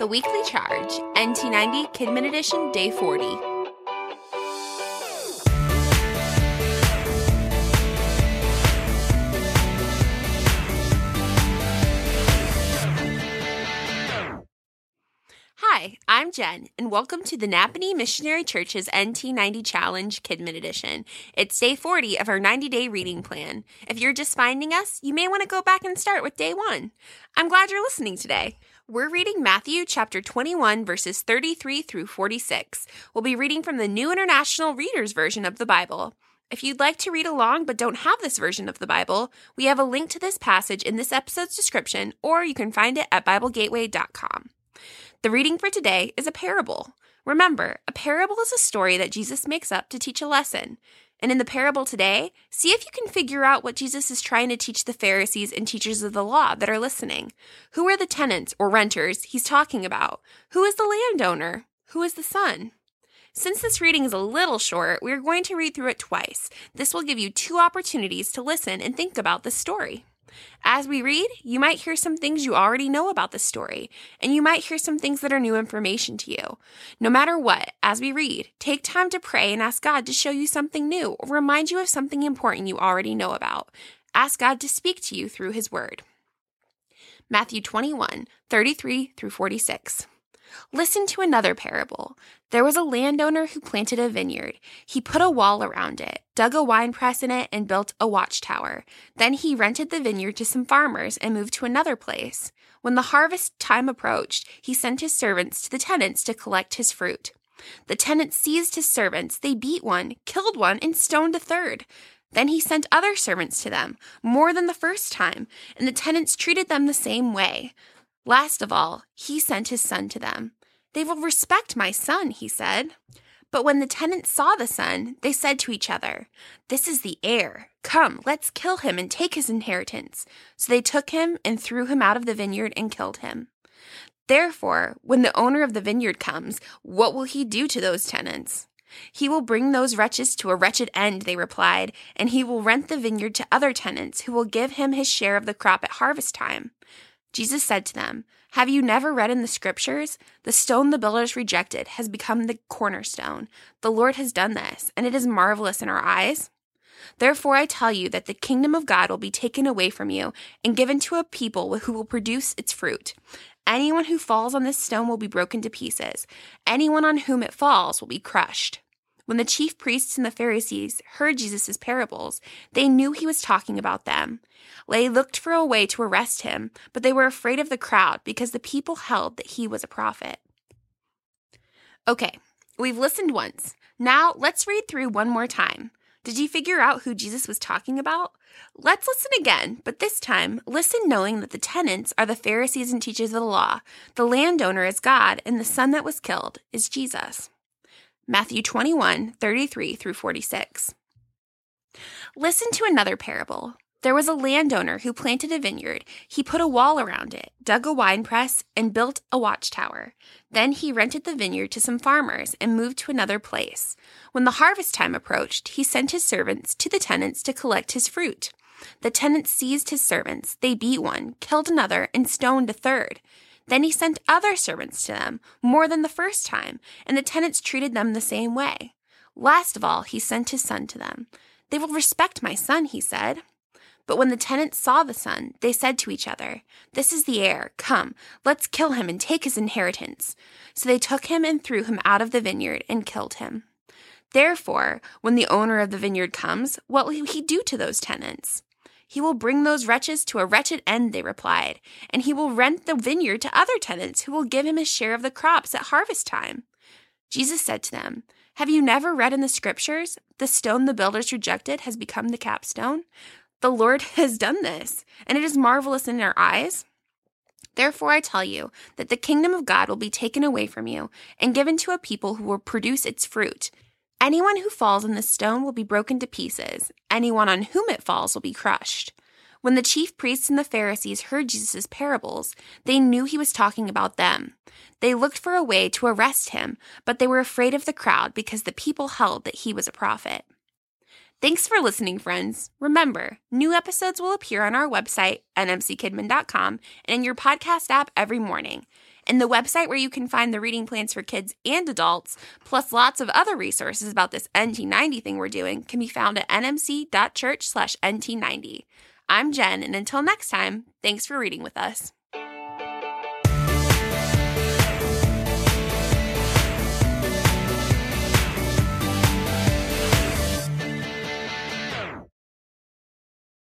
The Weekly Charge, NT90 Kidmin Edition, Day 40. Hi, I'm Jen, and welcome to the Nappanee Missionary Church's NT90 Challenge Kidmin Edition. It's day 40 of our 90 day reading plan. If you're just finding us, you may want to go back and start with day one. I'm glad you're listening today. We're reading Matthew chapter 21, verses 33 through 46. We'll be reading from the New International Reader's Version of the Bible. If you'd like to read along but don't have this version of the Bible, we have a link to this passage in this episode's description, or you can find it at BibleGateway.com. The reading for today is a parable. Remember, a parable is a story that Jesus makes up to teach a lesson. And in the parable today, see if you can figure out what Jesus is trying to teach the Pharisees and teachers of the law that are listening. Who are the tenants or renters he's talking about? Who is the landowner? Who is the son? Since this reading is a little short, we are going to read through it twice. This will give you two opportunities to listen and think about the story. As we read, you might hear some things you already know about the story, and you might hear some things that are new information to you. No matter what, as we read, take time to pray and ask God to show you something new or remind you of something important you already know about. Ask God to speak to you through His Word. Matthew 21, 33 through 46. Listen to another parable. There was a landowner who planted a vineyard. He put a wall around it, dug a wine press in it, and built a watchtower. Then he rented the vineyard to some farmers and moved to another place. When the harvest time approached, he sent his servants to the tenants to collect his fruit. The tenants seized his servants. They beat one, killed one, and stoned a third. Then he sent other servants to them, more than the first time, and the tenants treated them the same way. Last of all, he sent his son to them. They will respect my son, he said. But when the tenants saw the son, they said to each other, This is the heir. Come, let's kill him and take his inheritance. So they took him and threw him out of the vineyard and killed him. Therefore, when the owner of the vineyard comes, what will he do to those tenants? He will bring those wretches to a wretched end, they replied, and he will rent the vineyard to other tenants who will give him his share of the crop at harvest time. Jesus said to them, Have you never read in the scriptures? The stone the builders rejected has become the cornerstone. The Lord has done this, and it is marvelous in our eyes. Therefore, I tell you that the kingdom of God will be taken away from you and given to a people who will produce its fruit. Anyone who falls on this stone will be broken to pieces. Anyone on whom it falls will be crushed. When the chief priests and the Pharisees heard Jesus' parables, they knew he was talking about them. They looked for a way to arrest him, but they were afraid of the crowd because the people held that he was a prophet. Okay, we've listened once. Now let's read through one more time. Did you figure out who Jesus was talking about? Let's listen again, but this time, listen knowing that the tenants are the Pharisees and teachers of the law, the landowner is God, and the son that was killed is Jesus. Matthew 21, 33 through 46. Listen to another parable. There was a landowner who planted a vineyard. He put a wall around it, dug a wine press, and built a watchtower. Then he rented the vineyard to some farmers and moved to another place. When the harvest time approached, he sent his servants to the tenants to collect his fruit. The tenants seized his servants. They beat one, killed another, and stoned a third. Then he sent other servants to them, more than the first time, and the tenants treated them the same way. Last of all, he sent his son to them. They will respect my son, he said. But when the tenants saw the son, they said to each other, This is the heir. Come, let's kill him and take his inheritance. So they took him and threw him out of the vineyard and killed him. Therefore, when the owner of the vineyard comes, what will he do to those tenants? He will bring those wretches to a wretched end, they replied, and he will rent the vineyard to other tenants who will give him his share of the crops at harvest time. Jesus said to them, Have you never read in the scriptures, the stone the builders rejected has become the capstone? The Lord has done this, and it is marvelous in our eyes. Therefore, I tell you that the kingdom of God will be taken away from you and given to a people who will produce its fruit. Anyone who falls on this stone will be broken to pieces. Anyone on whom it falls will be crushed. When the chief priests and the Pharisees heard Jesus' parables, they knew he was talking about them. They looked for a way to arrest him, but they were afraid of the crowd because the people held that he was a prophet. Thanks for listening, friends. Remember, new episodes will appear on our website, nmckidmin.com, and in your podcast app every morning. And the website where you can find the reading plans for kids and adults, plus lots of other resources about this NT90 thing we're doing, can be found at nmc.church/nt90. I'm Jen, and until next time, thanks for reading with us.